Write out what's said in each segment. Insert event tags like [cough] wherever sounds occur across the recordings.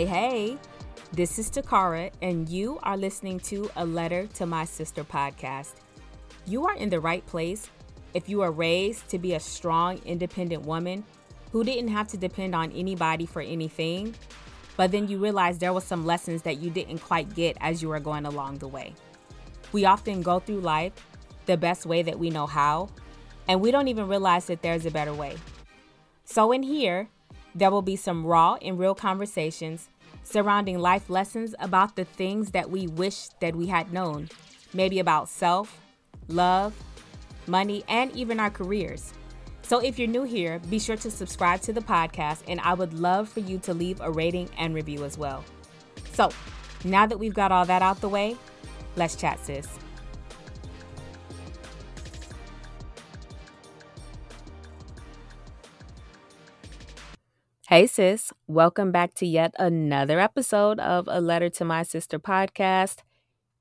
Hey, hey, this is Takara, and you are listening to A Letter to My Sister podcast. You are in the right place if you are raised to be a strong, independent woman who didn't have to depend on anybody for anything, but then you realize there were some lessons that you didn't quite get as you were going along the way. We often go through life the best way that we know how, and we don't even realize that there's a better way. So, in here, there will be some raw and real conversations surrounding life lessons about the things that we wish that we had known, maybe about self, love, money, and even our careers. So if you're new here, be sure to subscribe to the podcast, and I would love for you to leave a rating and review as well. So now that we've got all that out the way, let's chat, sis. Hey, sis. Welcome back to yet another episode of A Letter to My Sister podcast.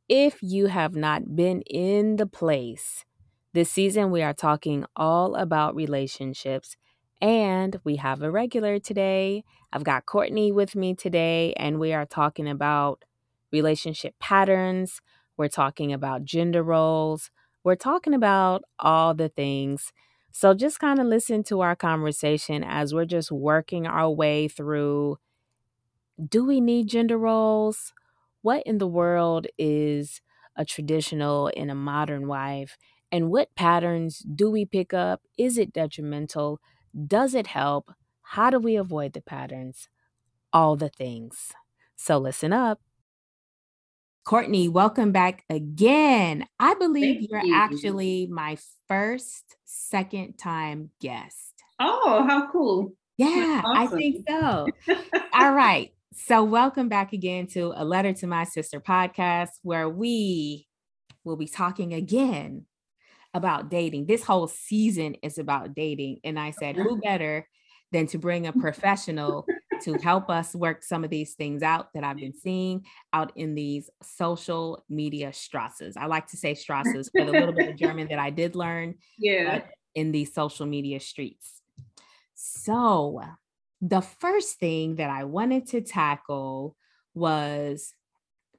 If you have not been in the place, this season we are talking all about relationships, and we have a regular today. I've got Courtney with me today, and we are talking about relationship patterns. We're talking about gender roles. We're talking about all the things so just kind of listen to our conversation as we're just working our way through do we need gender roles? What in the world is a traditional and a modern wife? And what patterns do we pick up? Is it detrimental? Does it help? How do we avoid the patterns? All the things. So listen up. Courtney, welcome back again. I believe Thank you're you. actually my first second time guest. Oh, how cool. Yeah, awesome. I think so. [laughs] All right. So, welcome back again to A Letter to My Sister podcast, where we will be talking again about dating. This whole season is about dating. And I said, who better than to bring a professional to help us work some of these things out that I've been seeing out in these social media strasses. I like to say strasses for the little bit of German that I did learn. [laughs] Yeah. In these social media streets. So, the first thing that I wanted to tackle was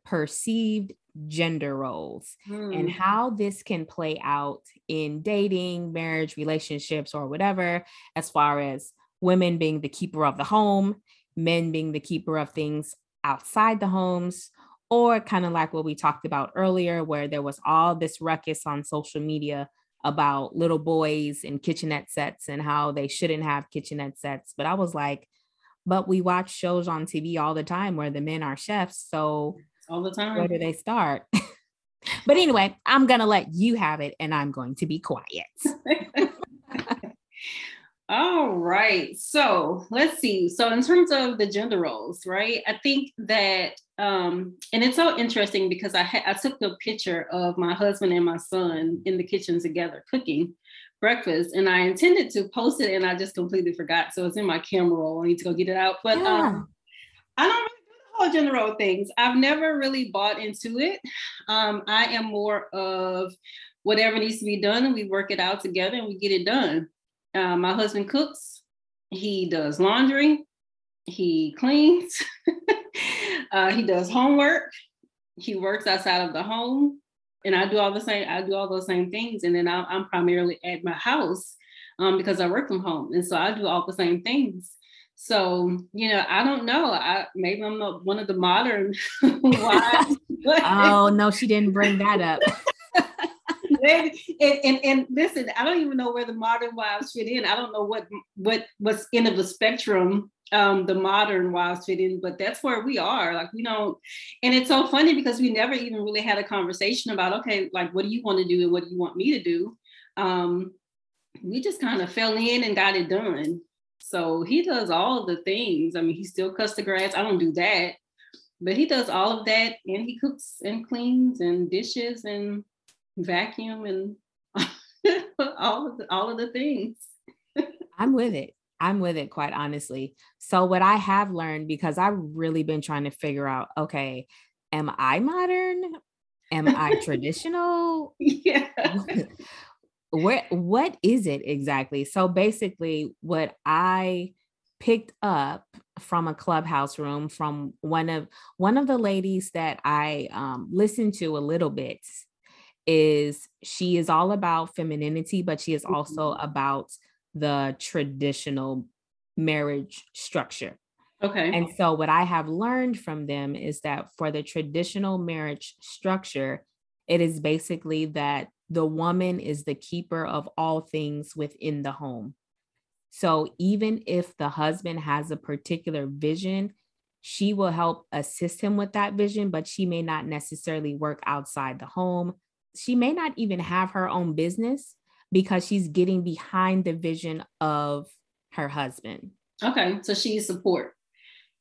perceived gender roles mm. and hmm. how this can play out in dating, marriage, relationships, or whatever, as far as women being the keeper of the home, men being the keeper of things outside the homes, or kind of like what we talked about earlier, where there was all this ruckus on social media about little boys and kitchenette sets and how they shouldn't have kitchenette sets. But I was like, but we watch shows on TV all the time where the men are chefs. So all the time. Where do they start? [laughs] but anyway, I'm going to let you have it and I'm going to be quiet. [laughs] All right. So let's see. So in terms of the gender roles, right? I think that, um, and it's so interesting because I ha- I took a picture of my husband and my son in the kitchen together cooking breakfast, and I intended to post it, and I just completely forgot. So it's in my camera roll. I need to go get it out. But yeah. um, I don't really do the whole gender role things. I've never really bought into it. Um, I am more of whatever needs to be done, and we work it out together, and we get it done. Uh, my husband cooks, he does laundry, he cleans, [laughs] uh, he does homework, he works outside of the home, and I do all the same. I do all those same things, and then I, am primarily at my house um, because I work from home, and so I do all the same things. So you know, I don't know. I maybe I'm not one of the modern [laughs] wives. [laughs] oh no, she didn't bring that up and, and, and listen, I don't even know where the modern wives fit in. I don't know what what what's end of the spectrum um, the modern wives fit in, but that's where we are. Like we don't, and it's so funny because we never even really had a conversation about okay, like what do you want to do and what do you want me to do. Um, we just kind of fell in and got it done. So he does all of the things. I mean, he still cuts the grass. I don't do that, but he does all of that, and he cooks and cleans and dishes and vacuum and [laughs] all of the, all of the things. I'm with it. I'm with it quite honestly. So what I have learned because I've really been trying to figure out okay, am I modern? Am I [laughs] traditional? Yeah. [laughs] Where what is it exactly? So basically what I picked up from a clubhouse room from one of one of the ladies that I um, listened to a little bit is she is all about femininity, but she is also mm-hmm. about the traditional marriage structure. Okay. And so, what I have learned from them is that for the traditional marriage structure, it is basically that the woman is the keeper of all things within the home. So, even if the husband has a particular vision, she will help assist him with that vision, but she may not necessarily work outside the home. She may not even have her own business because she's getting behind the vision of her husband. Okay. So she's support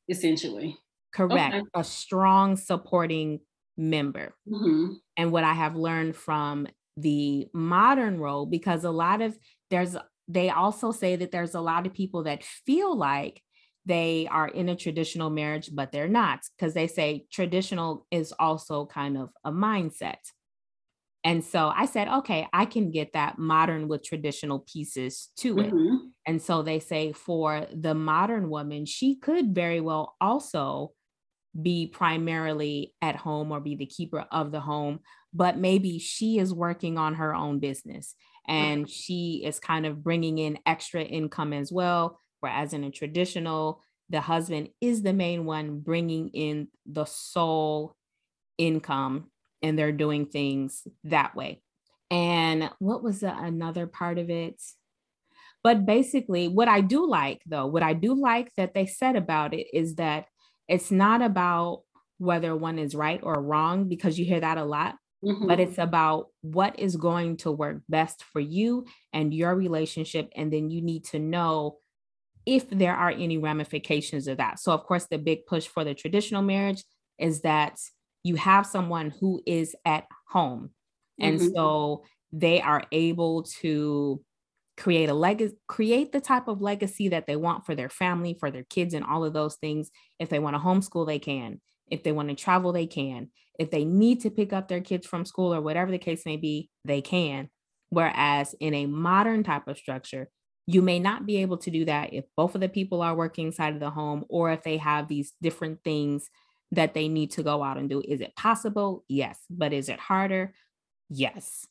essentially. Correct. Okay. A strong supporting member. Mm-hmm. And what I have learned from the modern role, because a lot of there's, they also say that there's a lot of people that feel like they are in a traditional marriage, but they're not, because they say traditional is also kind of a mindset. And so I said, okay, I can get that modern with traditional pieces to it. Mm-hmm. And so they say for the modern woman, she could very well also be primarily at home or be the keeper of the home, but maybe she is working on her own business and she is kind of bringing in extra income as well. Whereas in a traditional, the husband is the main one bringing in the sole income and they're doing things that way. And what was the, another part of it? But basically, what I do like, though, what I do like that they said about it is that it's not about whether one is right or wrong, because you hear that a lot, mm-hmm. but it's about what is going to work best for you and your relationship. And then you need to know if there are any ramifications of that. So, of course, the big push for the traditional marriage is that you have someone who is at home. And mm-hmm. so they are able to create a legacy create the type of legacy that they want for their family for their kids and all of those things if they want to homeschool they can if they want to travel they can if they need to pick up their kids from school or whatever the case may be they can whereas in a modern type of structure you may not be able to do that if both of the people are working inside of the home or if they have these different things that they need to go out and do. Is it possible? Yes. But is it harder? Yes.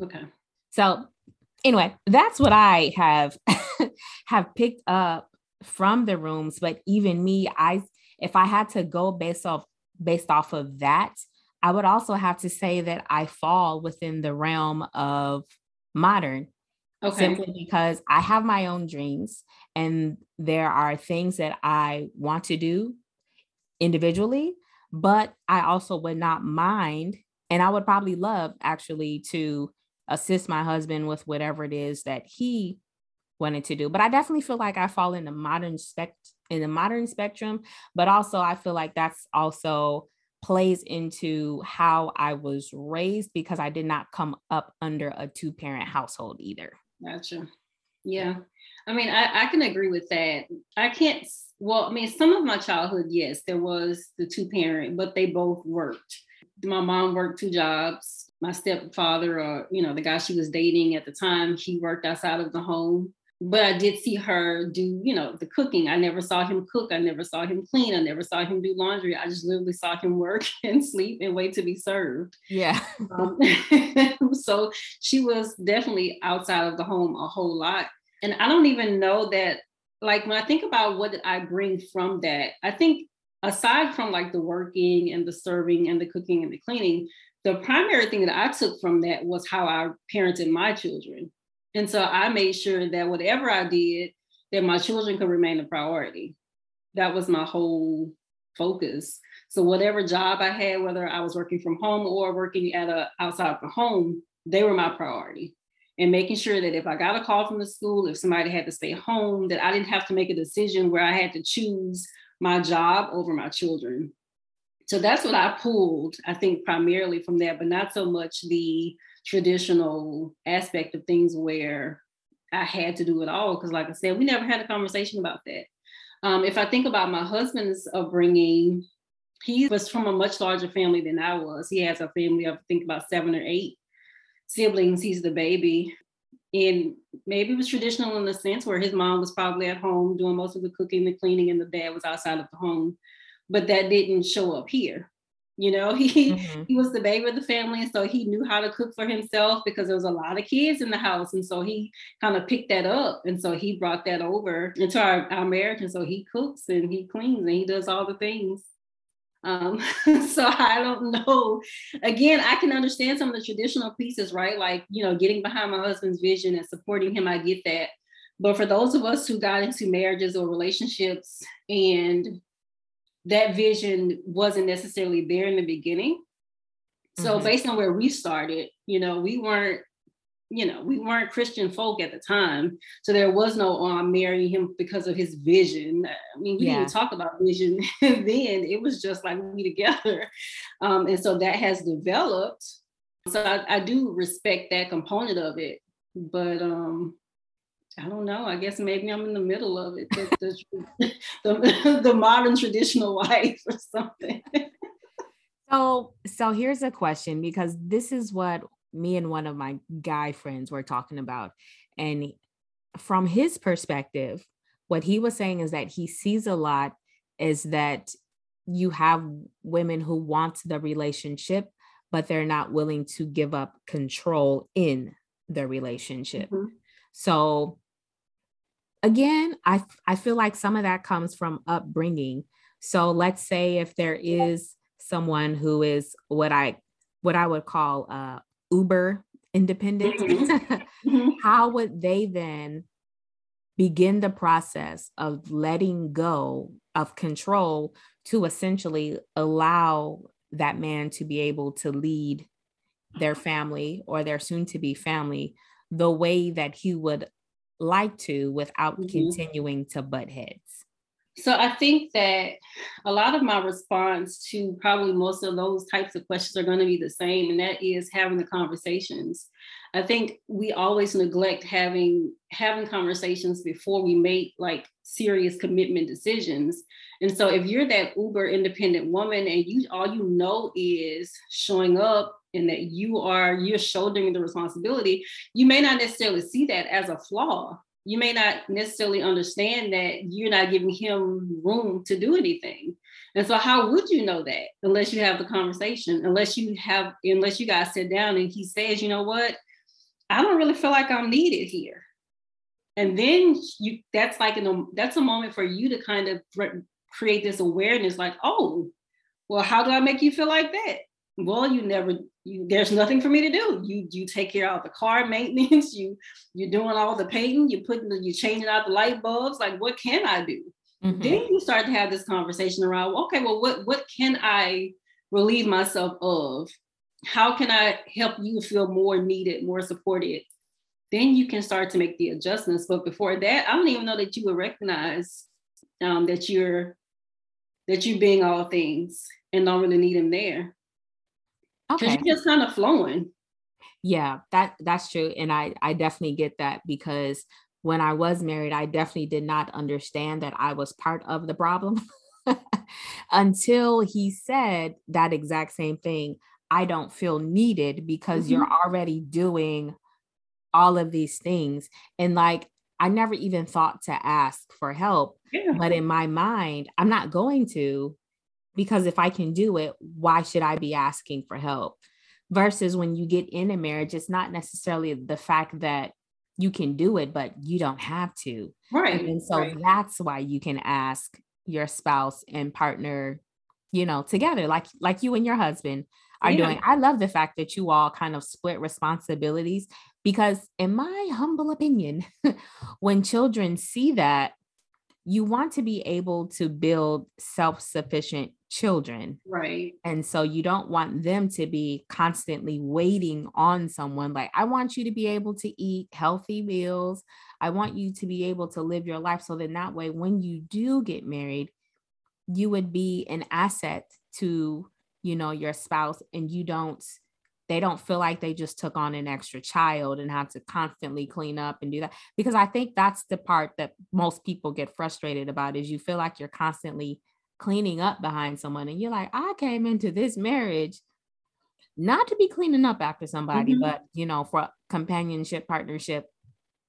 Okay. So anyway, that's what I have [laughs] have picked up from the rooms. But even me, I if I had to go based off based off of that, I would also have to say that I fall within the realm of modern. Okay. Simply because I have my own dreams and there are things that I want to do individually, but I also would not mind, and I would probably love actually to assist my husband with whatever it is that he wanted to do. But I definitely feel like I fall in the modern spec in the modern spectrum, but also I feel like that's also plays into how I was raised because I did not come up under a two parent household either. Gotcha. Yeah. I mean, I, I can agree with that. I can't, well, I mean, some of my childhood, yes, there was the two parent, but they both worked. My mom worked two jobs. My stepfather, or, you know, the guy she was dating at the time, he worked outside of the home. But I did see her do, you know, the cooking. I never saw him cook. I never saw him clean. I never saw him do laundry. I just literally saw him work [laughs] and sleep and wait to be served. Yeah. um, [laughs] so she was definitely outside of the home a whole lot and I don't even know that, like, when I think about what I bring from that, I think aside from like the working and the serving and the cooking and the cleaning, the primary thing that I took from that was how I parented my children. And so I made sure that whatever I did, that my children could remain a priority. That was my whole focus. So whatever job I had, whether I was working from home or working at a outside of the home, they were my priority and making sure that if I got a call from the school, if somebody had to stay home, that I didn't have to make a decision where I had to choose my job over my children. So that's what I pulled, I think, primarily from that, but not so much the traditional aspect of things where I had to do it all. Because, like I said, we never had a conversation about that. Um, if I think about my husband's upbringing, he was from a much larger family than I was. He has a family of, I think, about seven or eight siblings. He's the baby. and maybe it was traditional in the sense where his mom was probably at home doing most of the cooking, the cleaning, and the dad was outside of the home. But that didn't show up here. You know, [laughs] he mm-hmm. he was the baby of the family, and so he knew how to cook for himself because there was a lot of kids in the house, and so he kind of picked that up, and so he brought that over into our, our marriage, and so he cooks and he cleans and he does all the things. Um, [laughs] so I don't know. Again, I can understand some of the traditional pieces, right? Like, you know, getting behind my husband's vision and supporting him, I get that. But for those of us who got into marriages or relationships and that vision wasn't necessarily there in the beginning. So mm-hmm. based on where we started, you know, we weren't you know, we weren't Christian folk at the time. So there was no, oh, I'm marrying him because of his vision. I mean, we yeah. didn't talk about vision [laughs] then. It was just like we together. Um, and so that has developed. So I, I do respect that component of it. But um, I don't know. I guess maybe I'm in the middle of it. The, the, [laughs] the, [laughs] the modern traditional [laughs] wife or something. So, so here's a question because this is what me and one of my guy friends were talking about. And from his perspective, what he was saying is that he sees a lot is that you have women who want the relationship, but they're not willing to give up control in the relationship. Mm-hmm. So again, I I feel like some of that comes from upbringing. So let's say if there is someone who is what I what I would call uh, uber independent mm-hmm. [laughs] mm-hmm. how would they then begin the process of letting go of control to essentially allow that man to be able to lead their family or their soon to be family the way that he would like to without mm-hmm. continuing to butt heads so I think that a lot of my response to probably most of those types of questions are going to be the same, and that is having the conversations. I think we always neglect having having conversations before we make like serious commitment decisions. And so if you're that uber independent woman and you all you know is showing up and that you are you're shouldering the responsibility, you may not necessarily see that as a flaw you may not necessarily understand that you're not giving him room to do anything. And so how would you know that unless you have the conversation, unless you have, unless you guys sit down and he says, you know what, I don't really feel like I'm needed here. And then you that's like an that's a moment for you to kind of create this awareness like, oh, well, how do I make you feel like that? Well you never you, there's nothing for me to do. You you take care of the car [laughs] maintenance. You you're doing all the painting. You're putting the, you're changing out the light bulbs. Like what can i do? Mm-hmm. then you start to have this conversation around okay well what what can i relieve myself of? How can i help you feel more needed more supported? Then you can start to make the adjustments. But before that i don't even know that you would recognize um, that you're that you're being all things and don't really need them there Okay. You're just kind of flowing. Yeah, that that's true. And I I definitely get that because when I was married, I definitely did not understand that I was part of the problem [laughs] until he said that exact same thing. I don't feel needed because mm-hmm. you're already doing all of these things. And like, I never even thought to ask for help. Yeah. But in my mind, I'm not going to because if I can do it, why should I be asking for help? Versus when you get in a marriage, it's not necessarily the fact that you can do it, but you don't have to. Right. And so right. that's why you can ask your spouse and partner, you know, together, like like you and your husband are yeah. doing. I love the fact that you all kind of split responsibilities because, in my humble opinion, [laughs] when children see that, you want to be able to build self sufficient children. Right. And so you don't want them to be constantly waiting on someone. Like, I want you to be able to eat healthy meals. I want you to be able to live your life so then that way, when you do get married, you would be an asset to, you know, your spouse and you don't they don't feel like they just took on an extra child and have to constantly clean up and do that because i think that's the part that most people get frustrated about is you feel like you're constantly cleaning up behind someone and you're like i came into this marriage not to be cleaning up after somebody mm-hmm. but you know for companionship partnership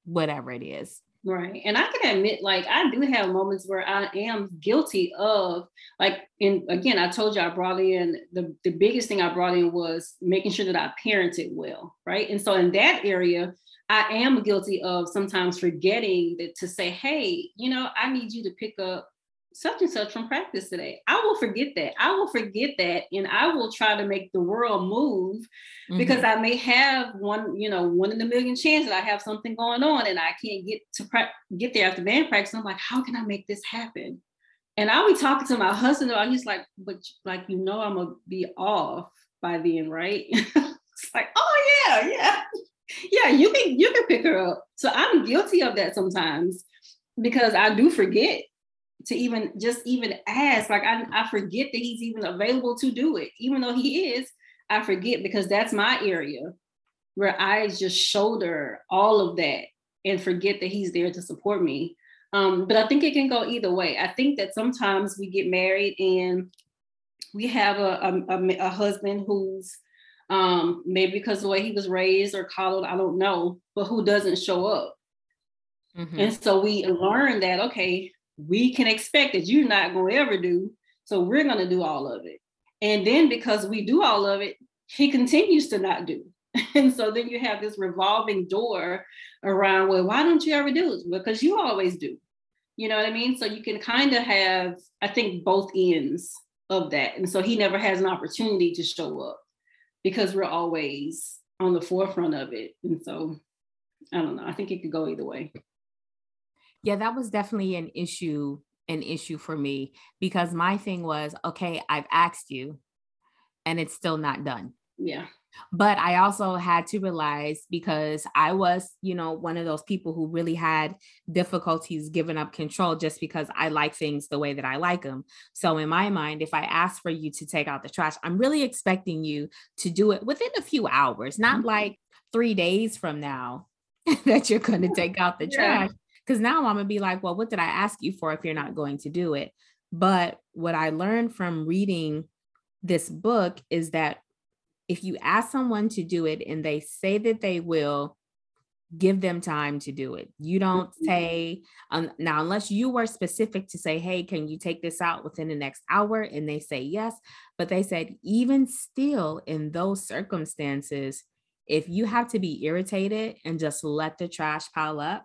whatever it is. Right. And I can admit, like, I do have moments where I am guilty of, like, and again, I told you I brought in the, the biggest thing I brought in was making sure that I parented well. Right. And so in that area, I am guilty of sometimes forgetting that to say, hey, you know, I need you to pick up such and such from practice today. I will forget that. I will forget that and I will try to make the world move mm-hmm. because I may have one, you know, one in a million chance that I have something going on and I can't get to pra- get there after band practice. I'm like, how can I make this happen? And I'll be talking to my husband about he's like, but like you know I'm gonna be off by then, right? [laughs] it's like, oh yeah, yeah. Yeah, you can you can pick her up. So I'm guilty of that sometimes because I do forget to even just even ask. Like I, I forget that he's even available to do it, even though he is. I forget because that's my area where I just shoulder all of that and forget that he's there to support me. Um, but I think it can go either way. I think that sometimes we get married and we have a, a, a husband who's um, maybe because the way he was raised or coddled, I don't know, but who doesn't show up. Mm-hmm. And so we learn that, okay, we can expect that you're not going to ever do. So we're going to do all of it. And then because we do all of it, he continues to not do. [laughs] And so then you have this revolving door around, well, why don't you ever do it? Because you always do. You know what I mean? So you can kind of have, I think, both ends of that. And so he never has an opportunity to show up because we're always on the forefront of it. And so I don't know. I think it could go either way yeah that was definitely an issue an issue for me because my thing was okay i've asked you and it's still not done yeah but i also had to realize because i was you know one of those people who really had difficulties giving up control just because i like things the way that i like them so in my mind if i ask for you to take out the trash i'm really expecting you to do it within a few hours not mm-hmm. like three days from now [laughs] that you're going to take out the yeah. trash because now I'm gonna be like, well, what did I ask you for if you're not going to do it? But what I learned from reading this book is that if you ask someone to do it and they say that they will, give them time to do it. You don't mm-hmm. say, um, now, unless you were specific to say, hey, can you take this out within the next hour? And they say yes. But they said, even still, in those circumstances, if you have to be irritated and just let the trash pile up,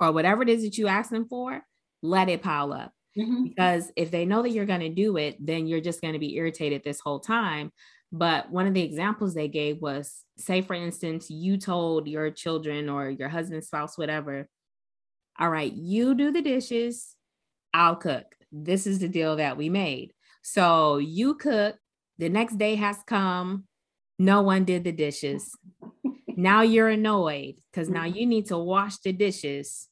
or whatever it is that you ask them for, let it pile up. Mm-hmm. Because if they know that you're going to do it, then you're just going to be irritated this whole time. But one of the examples they gave was say, for instance, you told your children or your husband, spouse, whatever, all right, you do the dishes, I'll cook. This is the deal that we made. So you cook, the next day has come, no one did the dishes. [laughs] now you're annoyed because now mm-hmm. you need to wash the dishes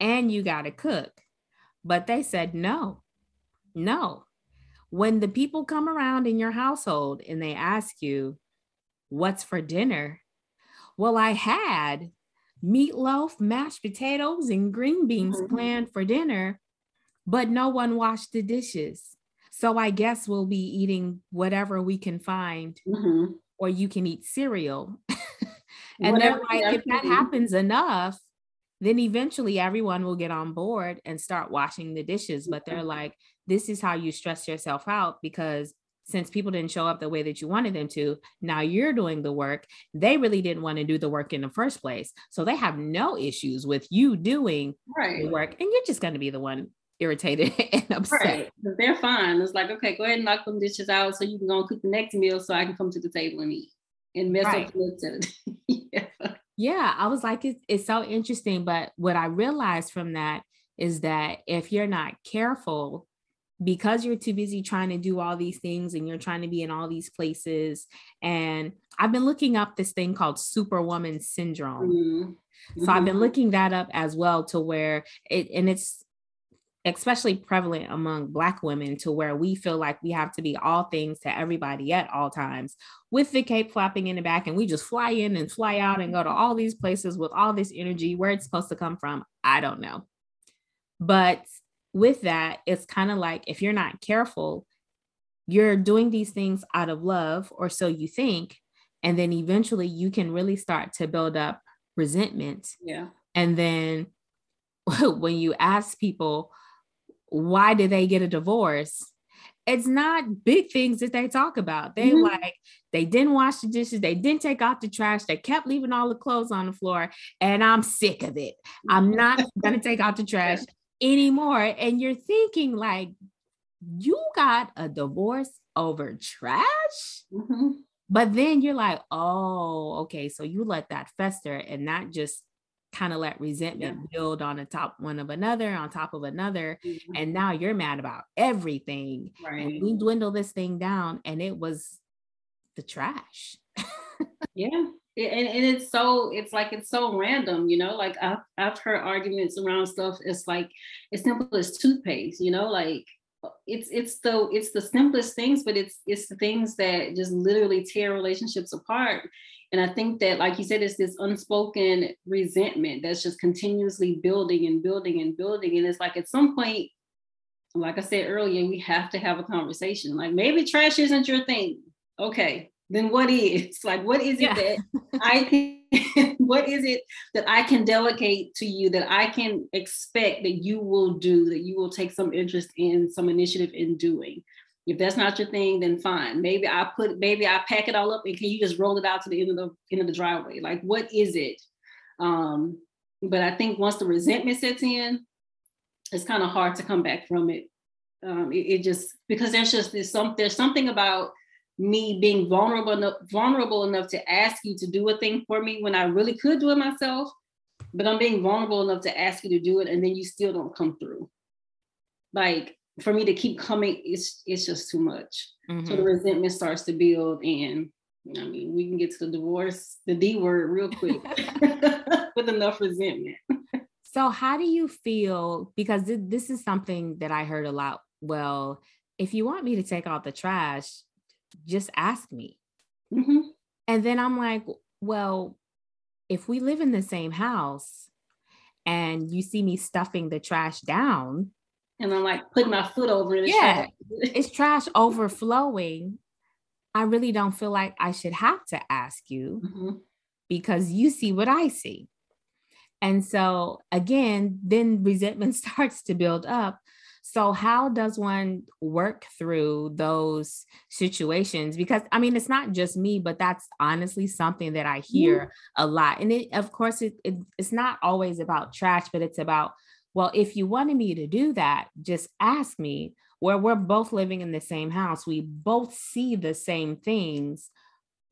and you got to cook. But they said, no, no. When the people come around in your household and they ask you, what's for dinner? Well, I had meatloaf, mashed potatoes, and green beans mm-hmm. planned for dinner, but no one washed the dishes. So I guess we'll be eating whatever we can find, mm-hmm. or you can eat cereal. [laughs] and they're like, if that happens enough, then eventually everyone will get on board and start washing the dishes. But they're mm-hmm. like, this is how you stress yourself out because since people didn't show up the way that you wanted them to, now you're doing the work. They really didn't want to do the work in the first place. So they have no issues with you doing right. the work. And you're just going to be the one irritated [laughs] and upset. Right. They're fine. It's like, okay, go ahead and knock them dishes out so you can go and cook the next meal so I can come to the table and eat and mess right. up the yeah. [laughs] yeah, I was like, it's, it's so interesting. But what I realized from that is that if you're not careful, because you're too busy trying to do all these things and you're trying to be in all these places. And I've been looking up this thing called superwoman syndrome. Mm-hmm. So I've been mm-hmm. looking that up as well to where it, and it's especially prevalent among black women to where we feel like we have to be all things to everybody at all times with the cape flapping in the back and we just fly in and fly out and go to all these places with all this energy where it's supposed to come from i don't know. But with that it's kind of like if you're not careful you're doing these things out of love or so you think and then eventually you can really start to build up resentment. Yeah. And then [laughs] when you ask people, why did they get a divorce? It's not big things that they talk about. They mm-hmm. like, they didn't wash the dishes, they didn't take out the trash, they kept leaving all the clothes on the floor, and I'm sick of it. I'm not [laughs] gonna take out the trash anymore. And you're thinking, like, you got a divorce over trash? Mm-hmm. But then you're like, oh, okay. So you let that fester and not just kind of let resentment yeah. build on the top one of another on top of another mm-hmm. and now you're mad about everything right. and we dwindle this thing down and it was the trash [laughs] yeah and, and it's so it's like it's so random you know like I've, I've heard arguments around stuff it's like as simple as toothpaste you know like it's it's the it's the simplest things but it's it's the things that just literally tear relationships apart and I think that, like you said, it's this unspoken resentment that's just continuously building and building and building. And it's like at some point, like I said earlier, we have to have a conversation. Like maybe trash isn't your thing. Okay, then what is? [laughs] Like, what is it yeah. that I can, [laughs] what is it that I can delegate to you that I can expect that you will do, that you will take some interest in, some initiative in doing? If that's not your thing, then fine. Maybe I put, maybe I pack it all up and can you just roll it out to the end of the end of the driveway? Like, what is it? Um, but I think once the resentment sets in, it's kind of hard to come back from it. Um, it, it, just because there's just there's some there's something about me being vulnerable enough vulnerable enough to ask you to do a thing for me when I really could do it myself, but I'm being vulnerable enough to ask you to do it and then you still don't come through. Like for me to keep coming, it's it's just too much. Mm-hmm. So the resentment starts to build, and I mean, we can get to the divorce, the D word, real quick, [laughs] [laughs] with enough resentment. so, how do you feel? Because this is something that I heard a lot. Well, if you want me to take out the trash, just ask me. Mm-hmm. And then I'm like, well, if we live in the same house and you see me stuffing the trash down, and I'm like putting my foot over it. Yeah, [laughs] it's trash overflowing. I really don't feel like I should have to ask you mm-hmm. because you see what I see. And so again, then resentment [laughs] starts to build up. So, how does one work through those situations? Because I mean, it's not just me, but that's honestly something that I hear yeah. a lot. And it, of course, it, it, it's not always about trash, but it's about well, if you wanted me to do that, just ask me where we're both living in the same house. We both see the same things.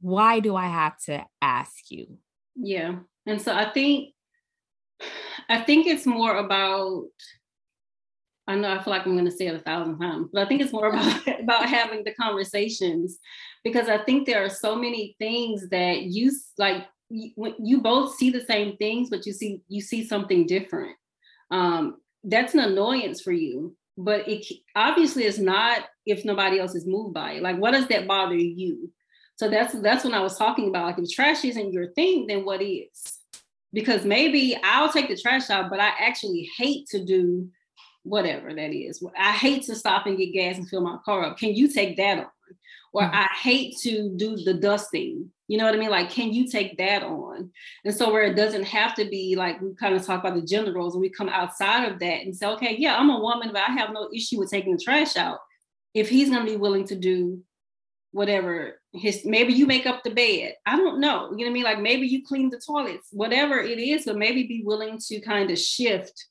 Why do I have to ask you? Yeah. And so I think [sighs] I think it's more about I know I feel like I'm going to say it a thousand times, but I think it's more about [laughs] [laughs] about having the conversations because I think there are so many things that you like you, you both see the same things, but you see you see something different. Um, that's an annoyance for you but it obviously is not if nobody else is moved by it. Like what does that bother you? So that's that's when i was talking about like if trash isn't your thing then what is? Because maybe i'll take the trash out but i actually hate to do whatever that is i hate to stop and get gas and fill my car up can you take that on or mm-hmm. I hate to do the dusting. You know what I mean? Like, can you take that on? And so where it doesn't have to be like we kind of talk about the gender roles and we come outside of that and say, okay, yeah, I'm a woman, but I have no issue with taking the trash out. If he's gonna be willing to do whatever his maybe you make up the bed. I don't know. You know what I mean? Like maybe you clean the toilets, whatever it is, but maybe be willing to kind of shift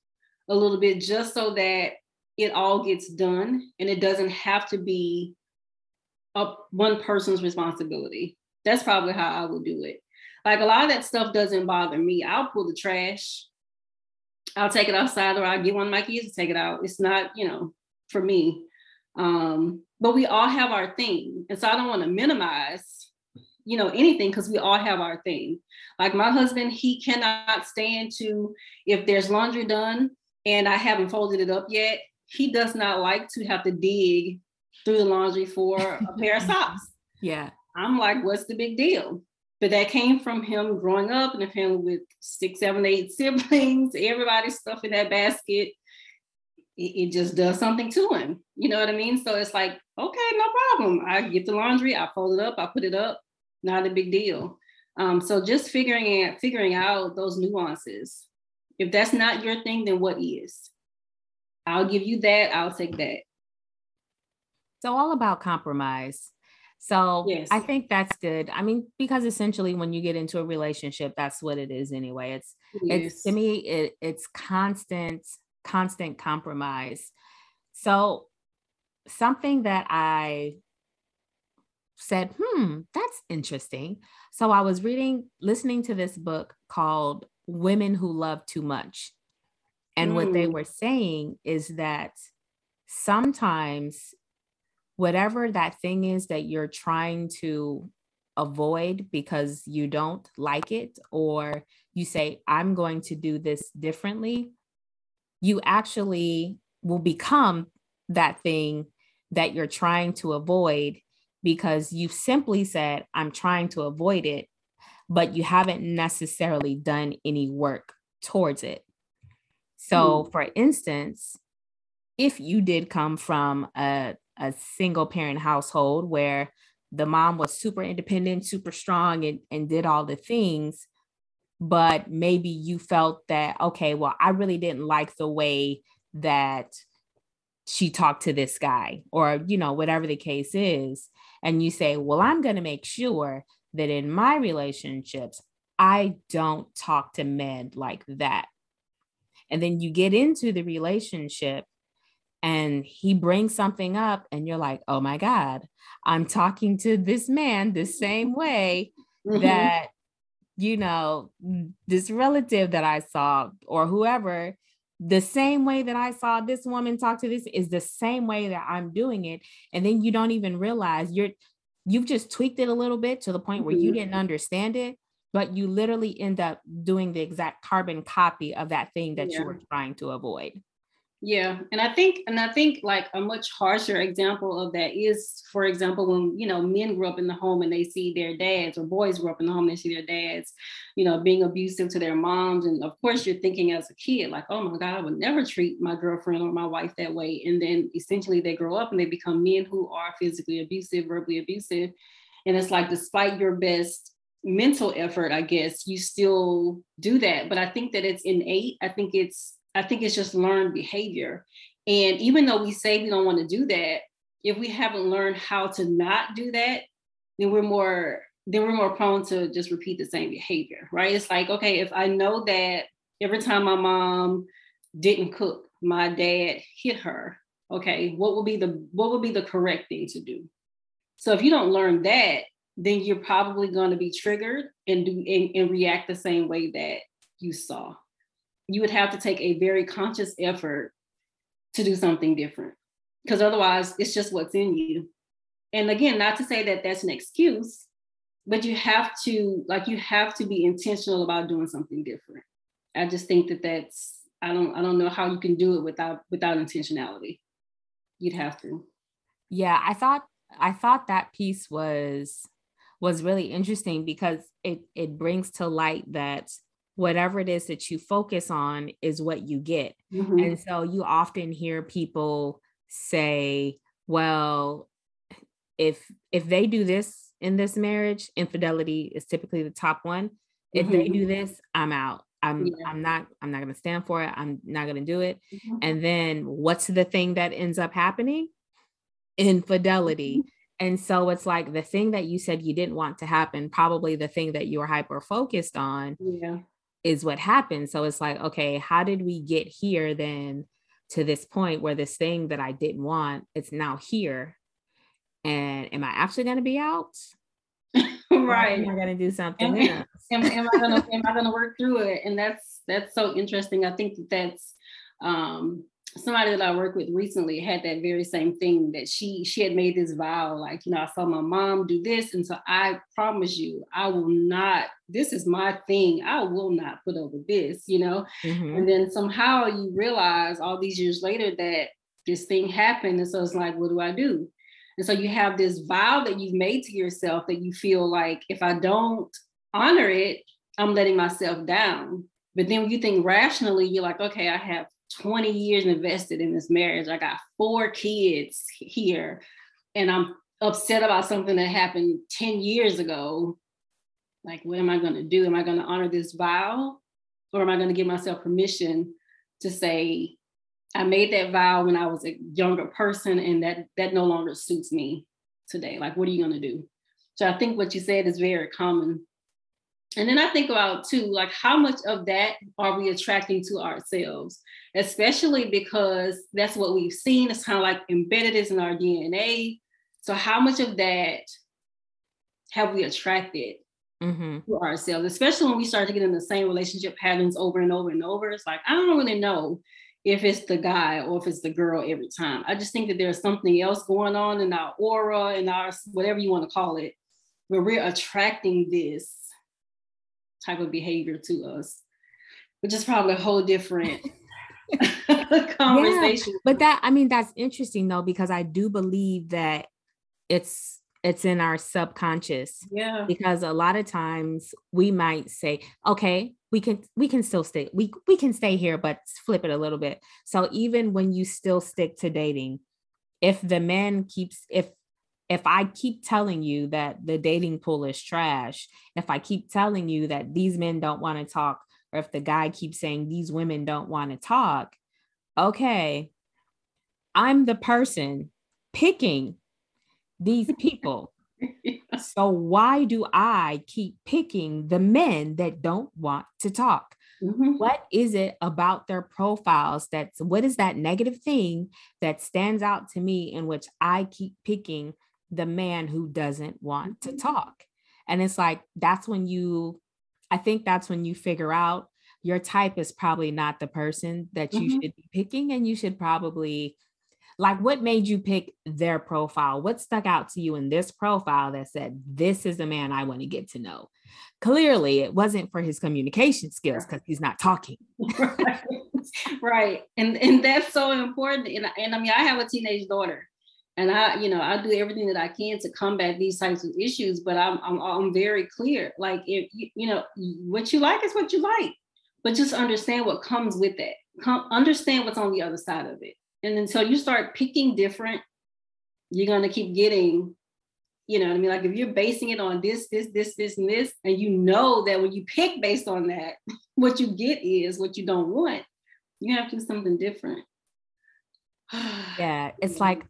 a little bit just so that it all gets done and it doesn't have to be a one person's responsibility. That's probably how I would do it. Like a lot of that stuff doesn't bother me. I'll pull the trash. I'll take it outside or I'll get one of my kids to take it out. It's not, you know, for me. Um, but we all have our thing. And so I don't want to minimize, you know, anything because we all have our thing. Like my husband, he cannot stand to, if there's laundry done and I haven't folded it up yet, he does not like to have to dig through the laundry for a [laughs] pair of socks. Yeah. I'm like, what's the big deal? But that came from him growing up in a family with six, seven, eight [laughs] siblings, everybody's stuff in that basket. It, it just does something to him. You know what I mean? So it's like, okay, no problem. I get the laundry, I fold it up, I put it up, not a big deal. Um, so just figuring out, figuring out those nuances If that's not your thing, then what is? I'll give you that. I'll take that. So all about compromise. So yes. I think that's good. I mean, because essentially when you get into a relationship, that's what it is anyway. It's yes. it's to me, it, it's constant, constant compromise. So something that I said, hmm, that's interesting. So I was reading, listening to this book called Women Who Love Too Much. And mm. what they mm. were saying is that sometimes whatever that thing is that you're trying to avoid because you don't like it, or you say, I'm going to do this differently, you actually will become that thing that you're trying to avoid because you've simply said, I'm trying to avoid it, but you haven't necessarily done any work towards it. So, mm. for instance, if you did come from a, a single parent household where the mom was super independent, super strong, and, and did all the things, but maybe you felt that, okay, well, I really didn't like the way that she talked to this guy, or, you know, whatever the case is. And you say, well, I'm going to make sure that in my relationships, I don't talk to men like that. And then you get into the relationship and he brings something up, and you're like, oh my God, I'm talking to this man the same way mm-hmm. that, you know, this relative that I saw or whoever, the same way that I saw this woman talk to this is the same way that I'm doing it. And then you don't even realize you're, you've just tweaked it a little bit to the point where mm-hmm. you didn't understand it but you literally end up doing the exact carbon copy of that thing that yeah. you were trying to avoid. Yeah, and I think, and I think like a much harsher example of that is, for example, when you know men grow up in the home and they see their dads, or boys grow up in the home and they see their dads, you know, being abusive to their moms, and of course you're thinking as a kid like, oh my God, I would never treat my girlfriend or my wife that way, and then essentially they grow up and they become men who are physically abusive, verbally abusive, and it's like despite your best mental effort, I guess, you still do that. But I think that it's innate. I think it's I think it's just learned behavior. And even though we say we don't want to do that, if we haven't learned how to not do that, then we're more then we're more prone to just repeat the same behavior, right? It's like, okay, if I know that every time my mom didn't cook, my dad hit her, okay, what would be the what would be the correct thing to do? So if you don't learn that, then you're probably going to be triggered and do and, and react the same way that you saw. You would have to take a very conscious effort to do something different because otherwise it's just what's in you. And again, not to say that that's an excuse, but you have to like you have to be intentional about doing something different. I just think that that's I don't I don't know how you can do it without without intentionality. You'd have to. Yeah, I thought I thought that piece was was really interesting because it it brings to light that whatever it is that you focus on is what you get. Mm-hmm. And so you often hear people say, well, if if they do this in this marriage, infidelity is typically the top one. If mm-hmm. they do this, I'm out. I'm yeah. I'm not I'm not going to stand for it. I'm not going to do it. Mm-hmm. And then what's the thing that ends up happening? Infidelity. Mm-hmm. And so it's like the thing that you said you didn't want to happen, probably the thing that you were hyper focused on yeah. Is what happened. So it's like, okay, how did we get here then to this point where this thing that I didn't want, it's now here. And am I actually going to be out? [laughs] right. am I going to do something am, am, am, I going [laughs] to am I going to work through it? And that's that's so interesting. I think that that's um somebody that I worked with recently had that very same thing that she she had made this vow like you know I saw my mom do this and so I promise you I will not this is my thing I will not put over this you know? Mm-hmm. and then somehow you realize all these years later that this thing happened and so it's like what do I do? And so you have this vow that you've made to yourself that you feel like if I don't honor it I'm letting myself down. But then when you think rationally you're like okay I have 20 years invested in this marriage. I got four kids here, and I'm upset about something that happened 10 years ago. Like, what am I going to do? Am I going to honor this vow? or am I going to give myself permission to say, I made that vow when I was a younger person and that that no longer suits me today. Like, what are you going to do? So I think what you said is very common. And then I think about too, like how much of that are we attracting to ourselves, especially because that's what we've seen. It's kind of like embedded is in our DNA. So how much of that have we attracted mm-hmm. to ourselves, especially when we start to get in the same relationship patterns over and over and over? It's like I don't really know if it's the guy or if it's the girl every time. I just think that there's something else going on in our aura and our whatever you want to call it, where we're attracting this type of behavior to us, which is probably a whole different [laughs] conversation. Yeah, but that I mean that's interesting though, because I do believe that it's it's in our subconscious. Yeah. Because a lot of times we might say, okay, we can we can still stay we we can stay here but flip it a little bit. So even when you still stick to dating, if the man keeps if if I keep telling you that the dating pool is trash, if I keep telling you that these men don't want to talk or if the guy keeps saying these women don't want to talk, okay, I'm the person picking these [laughs] people. So why do I keep picking the men that don't want to talk? Mm-hmm. What is it about their profiles that's what is that negative thing that stands out to me in which I keep picking the man who doesn't want to mm-hmm. talk? And it's like that's when you I think that's when you figure out your type is probably not the person that you mm-hmm. should be picking and you should probably like what made you pick their profile what stuck out to you in this profile that said this is the man i want to get to know clearly it wasn't for his communication skills because he's not talking [laughs] right. right and and that's so important and, and i mean i have a teenage daughter and i you know i do everything that i can to combat these types of issues but i'm i'm, I'm very clear like if you, you know what you like is what you like but just understand what comes with that Come, understand what's on the other side of it and until you start picking different, you're going to keep getting, you know I mean? Like if you're basing it on this, this, this, this, and this, and you know that when you pick based on that, [laughs] what you get is what you don't want, you have to do something different. [sighs] yeah. It's mm-hmm. like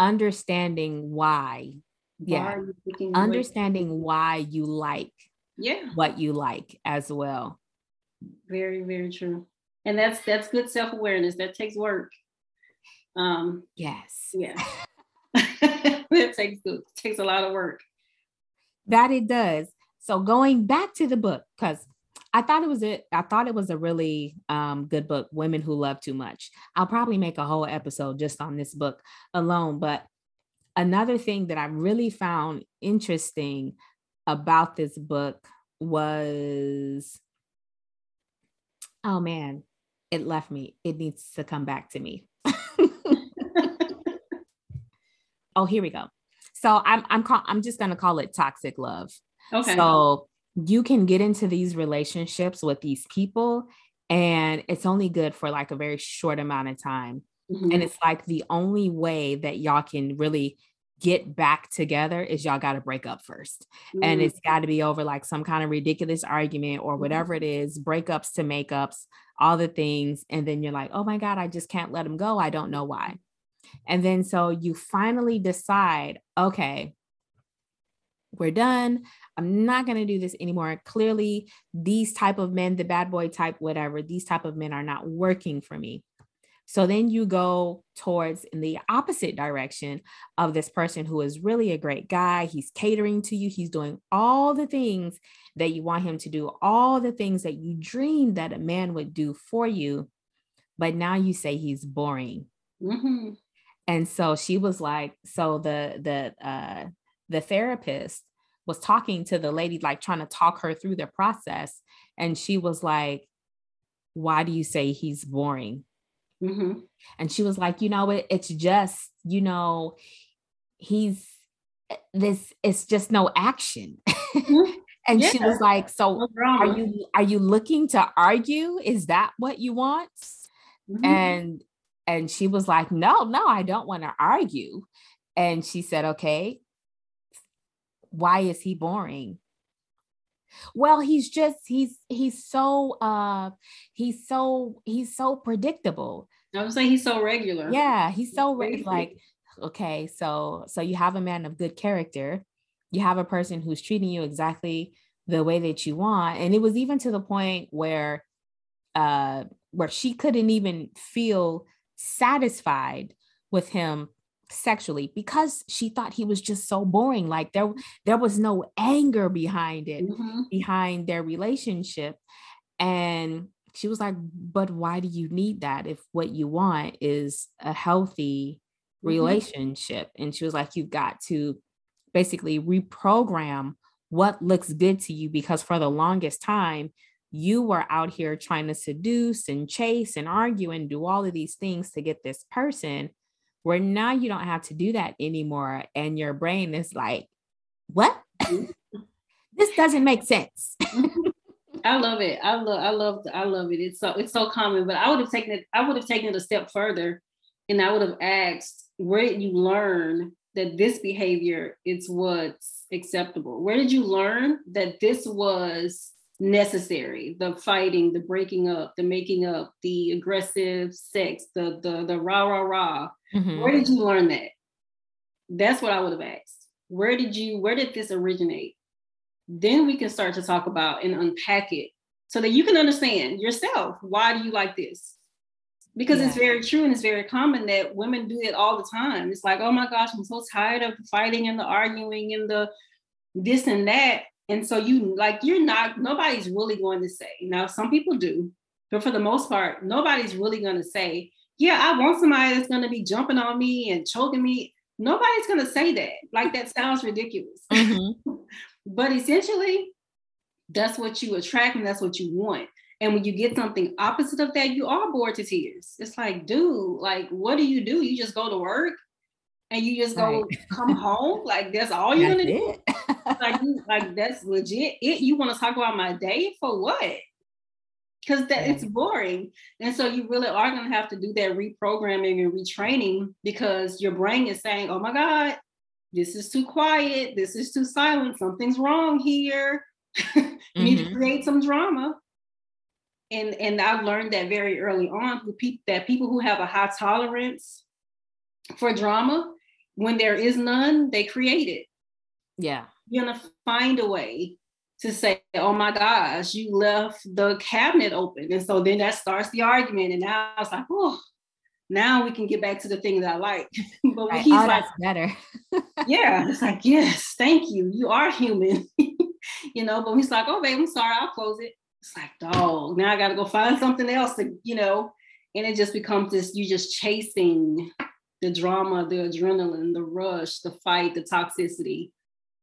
understanding why. Yeah. understanding why you like yeah what you like as well. Very, very true. And that's that's good self-awareness. That takes work. Um, yes. Yeah. [laughs] [laughs] it takes it takes a lot of work. That it does. So going back to the book, because I thought it was it. I thought it was a really um, good book, Women Who Love Too Much. I'll probably make a whole episode just on this book alone. But another thing that I really found interesting about this book was oh man, it left me. It needs to come back to me. [laughs] oh, here we go. So I'm I'm call, I'm just gonna call it toxic love. Okay. So you can get into these relationships with these people, and it's only good for like a very short amount of time. Mm-hmm. And it's like the only way that y'all can really get back together is y'all got to break up 1st mm-hmm. And it's got to be over like some kind of ridiculous argument or mm-hmm. whatever it is, breakups to makeups, all the things. And then you're like, oh my God, I just can't let him go. I don't know why. And then so you finally decide, okay, we're done. I'm not going to do this anymore. Clearly, these type of men, the bad boy type, whatever, these type of men are not working for me. So then you go towards in the opposite direction of this person who is really a great guy. He's catering to you. He's doing all the things that you want him to do, all the things that you dreamed that a man would do for you. But now you say he's boring. Mm-hmm. And so she was like, so the the uh the therapist was talking to the lady, like trying to talk her through the process. And she was like, Why do you say he's boring? Mm-hmm. And she was like, you know, it, it's just, you know, he's this, it's just no action. Mm-hmm. [laughs] and yeah. she was like, so are you are you looking to argue? Is that what you want? Mm-hmm. And and she was like, No, no, I don't want to argue. And she said, Okay, why is he boring? Well, he's just he's he's so uh he's so he's so predictable. I would saying he's so regular. Yeah, he's so re- like okay, so so you have a man of good character. You have a person who's treating you exactly the way that you want and it was even to the point where uh where she couldn't even feel satisfied with him sexually because she thought he was just so boring like there there was no anger behind it mm-hmm. behind their relationship and she was like but why do you need that if what you want is a healthy mm-hmm. relationship mm-hmm. and she was like you've got to basically reprogram what looks good to you because for the longest time you were out here trying to seduce and chase and argue and do all of these things to get this person where now you don't have to do that anymore and your brain is like what? [laughs] This doesn't make sense. [laughs] I love it. I love i love i love it. It's so it's so common but i would have taken it i would have taken it a step further and i would have asked where did you learn that this behavior is what's acceptable? Where did you learn that this was necessary? The fighting the breaking up the making up the aggressive sex the the the rah rah rah mm-hmm. where did you learn that? That's what i would have asked. Where did you where did this originate? Then we can start to talk about and unpack it so that you can understand yourself. Why do you like this? Because yeah. it's very true and it's very common that women do it all the time. It's like oh my gosh i'm so tired of the fighting and the arguing and the this and that. And so you like you're not nobody's really going to say. Now some people do, but for the most part, nobody's really going to say, "Yeah, I want somebody that's going to be jumping on me and choking me." Nobody's going to say that. Like that sounds ridiculous. Mm-hmm. [laughs] but essentially, that's what you attract and that's what you want. And when you get something opposite of that, you are bored to tears. It's like, dude, like, what do you do? You just go to work and you just go right. come [laughs] home like that's all you're gonna do [laughs] like you, like that's legit it you want to talk about my day for what because that it's boring and so you really are going to have to do that reprogramming and retraining because your brain is saying oh my god this is too quiet this is too silent something's wrong here [laughs] you mm-hmm. need to mm-hmm. create some drama and and i've learned that very early on that people who have a high tolerance for drama when there is none, they create it. Yeah. You're gonna find a way to say, oh my gosh, you left the cabinet open. And so then that starts the argument. And now it's like, oh, now we can get back to the thing that I like. [laughs] but right. he's oh, like, better. [laughs] yeah, it's like, yes, thank you. You are human. [laughs] you know, but he's like, oh babe, I'm sorry, I'll close it. It's like, dog, now I gotta go find something else to, you know, and it just becomes this, you just chasing the drama, the adrenaline, the rush, the fight, the toxicity,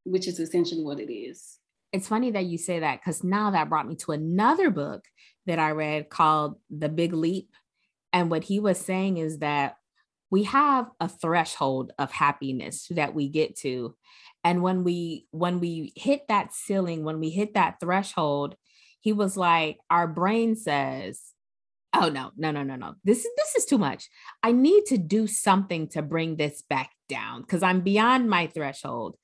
which is essentially what it is. It's funny that you say that because now that brought me to another book that I read called The Big Leap. And what he was saying is that we have a threshold of happiness that we get to. And when we when we hit that ceiling, when we hit that threshold, he was like, our brain says, oh no no no no no this is this is too much i need to do something to bring this back down because i'm beyond my threshold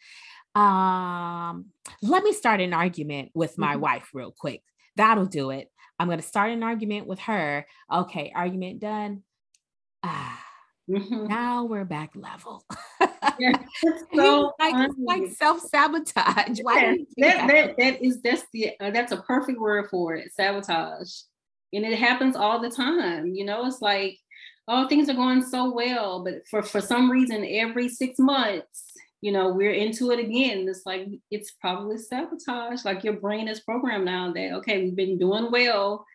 um let me start an argument with my mm-hmm. wife real quick. That'll do it. I'm going to start an argument with her. Okay argument done. Ah mm-hmm. now we're back level. [laughs] Yeah, [laughs] so like, like self-sabotage. Why that, that, that, that is that's the uh, that's a perfect word for it sabotage. And it happens all the time you know it's like oh things are going so well but for for some reason every six months you know we're into it again. It's like it's probably sabotage. Like your brain is programmed now that okay we've been doing well.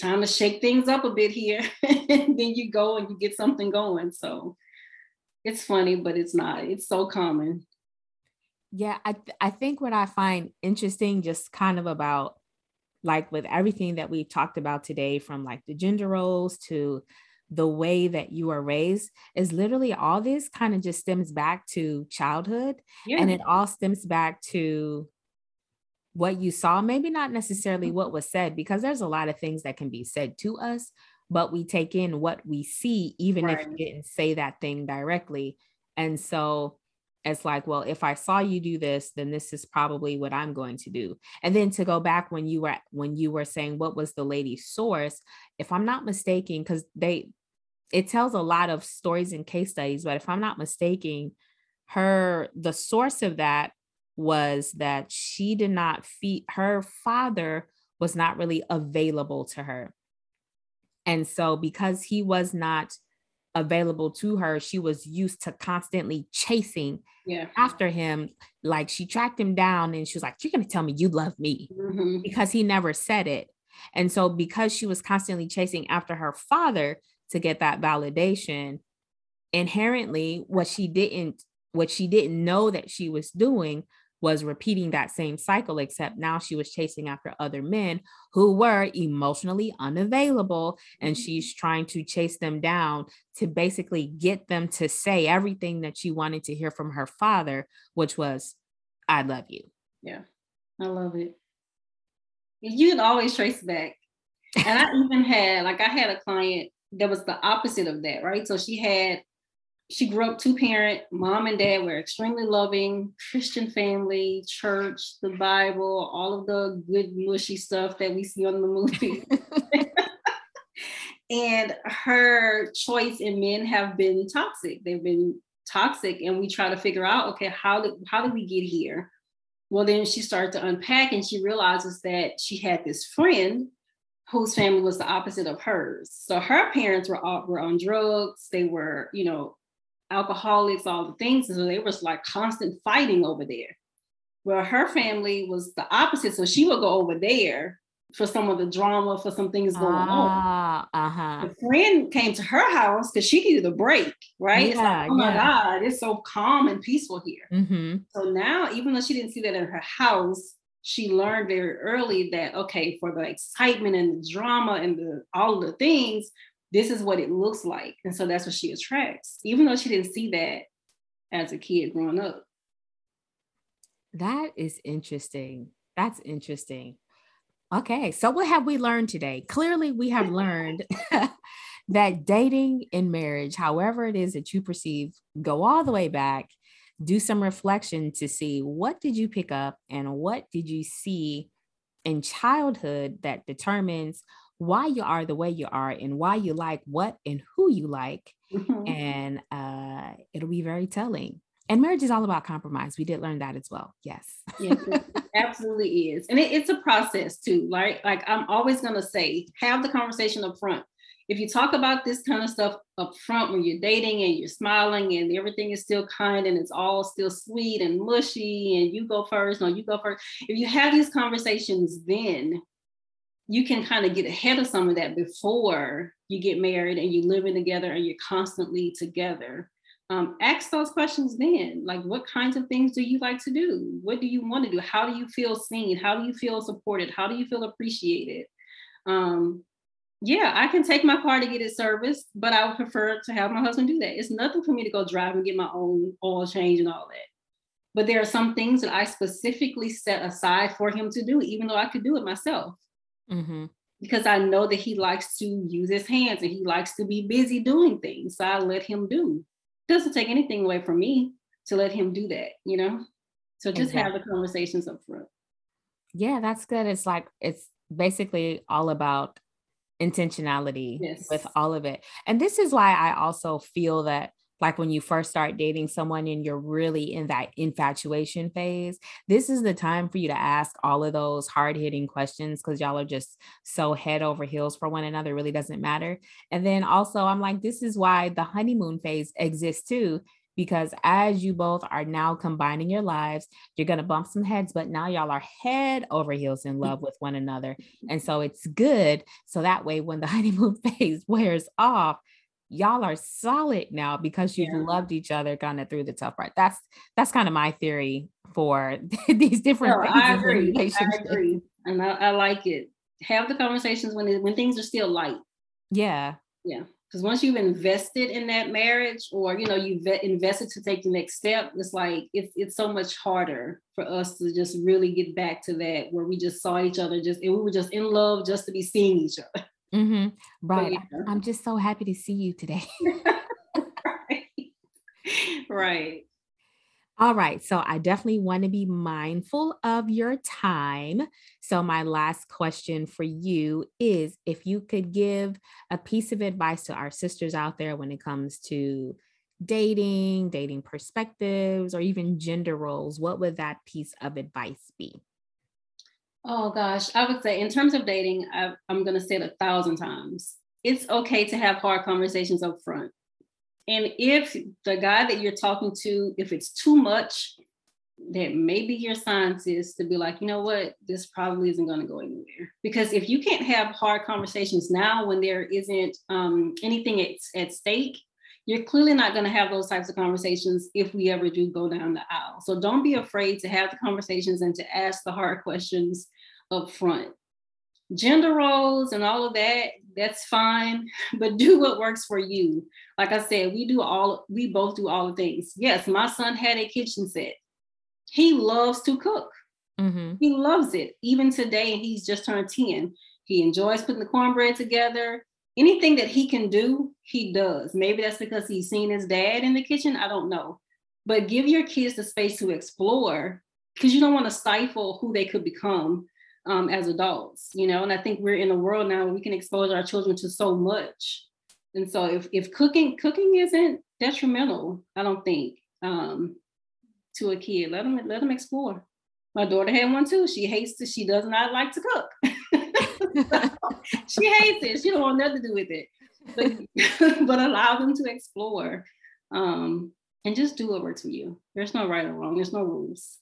Time to shake things up a bit here. [laughs] And then you go and you get something going. So it's funny but it's not. It's so common. Yeah i th- i think what i find interesting just kind of about like with everything that we've talked about today, from like the gender roles to the way that you are raised, is literally all this kind of just stems back to childhood. Yeah. And it all stems back to what you saw, maybe not necessarily mm-hmm. what was said, because there's a lot of things that can be said to us, but we take in what we see, even right. if you didn't say that thing directly. And so it's like well if i saw you do this then this is probably what i'm going to do and then to go back when you were when you were saying what was the lady's source if i'm not mistaken because they it tells a lot of stories and case studies but if i'm not mistaken her the source of that was that she did not feed her father was not really available to her and so because he was not available to her, she was used to constantly chasing yeah. after him. Like she tracked him down and she was like, You're going to tell me you love me mm-hmm. because he never said it. And so, because she was constantly chasing after her father to get that validation, inherently, what she didn't what she didn't know that she was doing was repeating that same cycle, except now she was chasing after other men who were emotionally unavailable. And mm-hmm. she's trying to chase them down to basically get them to say everything that she wanted to hear from her father, which was, I love you. Yeah, I love it. You can always trace back. And I even had, like, I had a client that was the opposite of that, right? So she had she grew up two parent, mom and dad were extremely loving, Christian family, church, the Bible, all of the good mushy stuff that we see on the movie. [laughs] and her choice in men have been toxic. They've been toxic, and we try to figure out, okay, how did how did we get here? Well, then she started to unpack, and she realizes that she had this friend whose family was the opposite of hers. So her parents were all, were on drugs. They were, you know, alcoholics, all the things. And so they was like constant fighting over there. Well, her family was the opposite. So she would go over there for some of the drama, for some things going ah, on. Uh-huh. A friend came to her house because she needed a break, right? Yeah, like, oh my God, it's so calm and peaceful here. Mm-hmm. So now, even though she didn't see that in her house, she learned very early that okay, for the excitement and the drama and the all of the things, this is what it looks like. And so that's what she attracts, even though she didn't see that as a kid growing up. That is interesting. That's interesting. Okay, so what have we learned today? Clearly, we have [laughs] learned [laughs] that dating and marriage, however it is that you perceive, go all the way back, do some reflection to see what did you pick up and what did you see in childhood that determines why you are the way you are and why you like what and who you like. Mm-hmm. And uh, it'll be very telling. And marriage is all about compromise. We did learn that as well. Yes. yes, absolutely is. And it, it's a process too, right? Like I'm always going to say, have the conversation up front. If you talk about this kind of stuff up front when you're dating and you're smiling and everything is still kind and it's all still sweet and mushy and you go first, no, you go first. If you have these conversations then, you can kind of get ahead of some of that before you get married and you're living together and you're constantly together. Um, ask those questions then. Like, what kinds of things do you like to do? What do you want to do? How do you feel seen? How do you feel supported? How do you feel appreciated? Um, yeah, I can take my car to get it serviced, but I would prefer to have my husband do that. It's nothing for me to go drive and get my own oil change and all that. But there are some things that I specifically set aside for him to do, even though I could do it myself mm-hmm. because I know that he likes to use his hands and he likes to be busy doing things. So I let him do. It doesn't take anything away from me to let him do that, you know? So just exactly. have the conversations up front. Yeah, that's good. It's like it's basically all about intentionality yes. with all of it. And this is why I also feel that like when you first start dating someone and you're really in that infatuation phase, this is the time for you to ask all of those hard hitting questions because y'all are just so head over heels for one another. It really doesn't matter. And then also, I'm like, this is why the honeymoon phase exists too. Because as you both are now combining your lives, you're going to bump some heads, but now y'all are head over heels in love with one another. And so it's good. So that way, when the [laughs] honeymoon phase wears off, y'all are solid now because you've yeah. loved each other kind of through the tough part. That's that's kind of my theory for [laughs] these different no, I agree. I agree. And I, I, like it. Have the conversations when it, when things are still light. Yeah. Yeah. Because once you've invested in that marriage or you know you've invested to take the next step, it's like it's it's so much harder for us to just really get back to that where we just saw each other just and we were just in love just to be seeing each other. Mm-hmm. [laughs] Right. Yeah. I'm just so happy to see you today. [laughs] right. right. All right. So I definitely want to be mindful of your time. So, my last question for you is if you could give a piece of advice to our sisters out there when it comes to dating, dating perspectives, or even gender roles, what would that piece of advice be? Oh gosh, I would say in terms of dating, I, am going to say it a thousand times. It's okay to have hard conversations up front. And if the guy that you're talking to, if it's too much, that maybe your signs is to be like, you know what, this probably isn't going to go anywhere. Because if you can't have hard conversations now when there isn't um, anything at, at stake, you're clearly not going to have those types of conversations if we ever do go down the aisle. So don't be afraid to have the conversations and to ask the hard questions up front gender roles and all of that that's fine [laughs] but do what works for you. Like i said we do all we both do all the things. Yes my son had a kitchen set. He loves to cook. Mm-hmm. he loves it. Even today and he's just turned 10 he enjoys putting the cornbread together. Anything that he can do he does. Maybe that's because he's seen his dad in the kitchen. I don't know. But give your kids the space to explore because you don't want to stifle who they could become um, as adults, you know. And I think we're in a world now where we can expose our children to so much. And so if if cooking cooking isn't detrimental, I don't think um, to a kid, let them let them explore. My daughter had one too. She hates to. She does not like to cook. [laughs] she hates it. She don't want nothing to do with it. But, [laughs] but allow them to explore um, and just do what works for you. There's no right or wrong. There's no rules.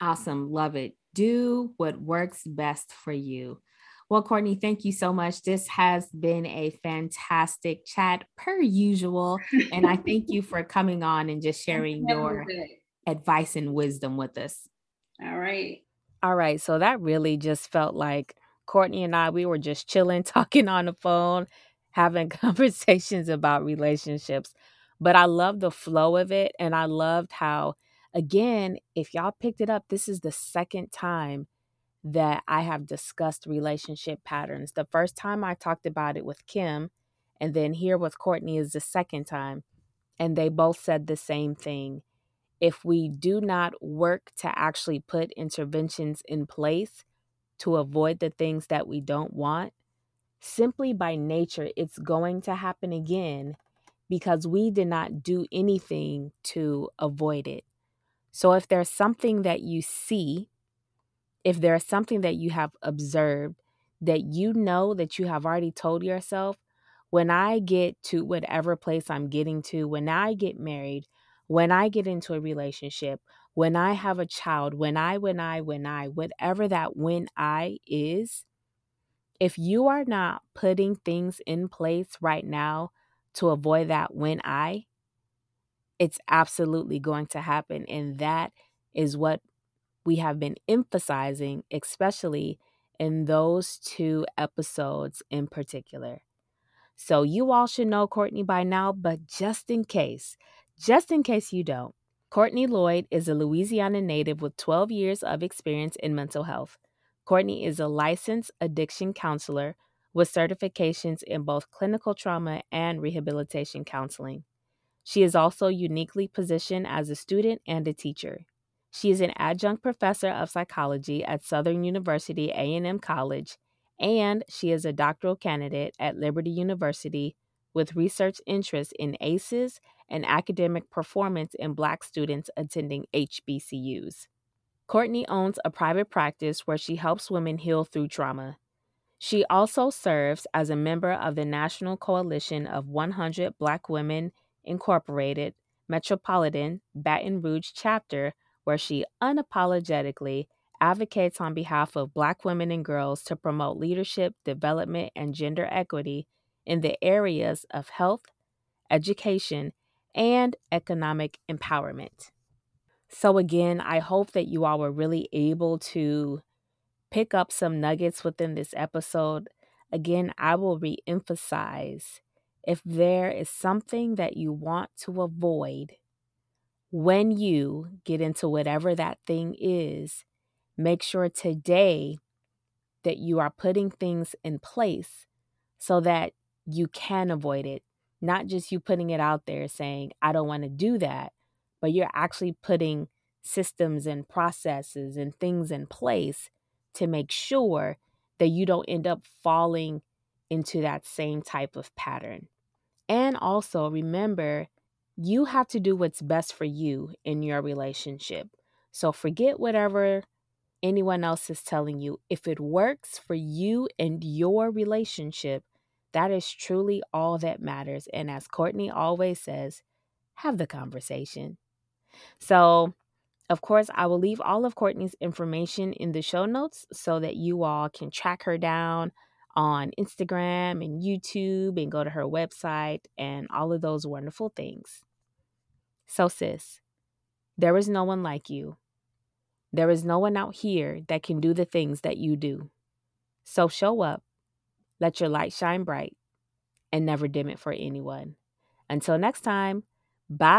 Awesome. Love it do what works best for you. Well, Courtney, thank you so much. This has been a fantastic chat per usual. And I thank you for coming on and just sharing your advice and wisdom with us. All right. All right. So that really just felt like Courtney and I, we were just chilling, [laughs] talking on the phone, having [laughs] conversations about relationships. But I love the flow of it. And I loved how Again, if y'all picked it up, this is the second time that I have discussed relationship patterns. The first time I talked about it with Kim, and then here with Courtney is the second time. And they both said the same thing. If we do not work to actually put interventions in place to avoid the things that we don't want, simply by nature, it's going to happen again because we did not do anything to avoid it. So if there's something that you see, if there's something that you have observed that you know that you have already told yourself, when I get to whatever place I'm getting to, when I get married, when I get into a relationship, when I have a child, when I, when I, when I, whatever that when I is, if you are not putting things in place right now to avoid that when I, it's absolutely going to happen. And that is what we have been emphasizing, especially in those two episodes in particular. So, you all should know Courtney by now, but just in case, just in case you don't, Courtney Loyd is a Louisiana native with 12 years of experience in mental health. Courtney is a licensed addiction counselor with certifications in both clinical trauma and rehabilitation counseling. She is also uniquely positioned as a student and a teacher. She is an adjunct professor of psychology at Southern University A&M College, and she is a doctoral candidate at Liberty University with research interests in ACEs and academic performance in Black students attending HBCUs. Courtney owns a private practice where she helps women heal through trauma. She also serves as a member of the National Coalition of 100 Black Women Incorporated Metropolitan Baton Rouge chapter, where she unapologetically advocates on behalf of Black women and girls to promote leadership, development, and gender equity in the areas of health, education, and economic empowerment. So, again, I hope that you all were really able to pick up some nuggets within this episode. Again, I will re emphasize if there is something that you want to avoid when you get into whatever that thing is, make sure today that you are putting things in place so that you can avoid it. Not just you putting it out there saying, I don't want to do that, but you're actually putting systems and processes and things in place to make sure that you don't end up falling into that same type of pattern. And also remember, you have to do what's best for you in your relationship. So forget whatever anyone else is telling you. If it works for you and your relationship, that is truly all that matters. And as Courtney always says, have the conversation. So, of course, I will leave all of Courtney's information in the show notes so that you all can track her down on Instagram and YouTube and go to her website and all of those wonderful things. So, sis, there is no one like you. There is no one out here that can do the things that you do. So, show up, let your light shine bright, and never dim it for anyone. Until next time, bye.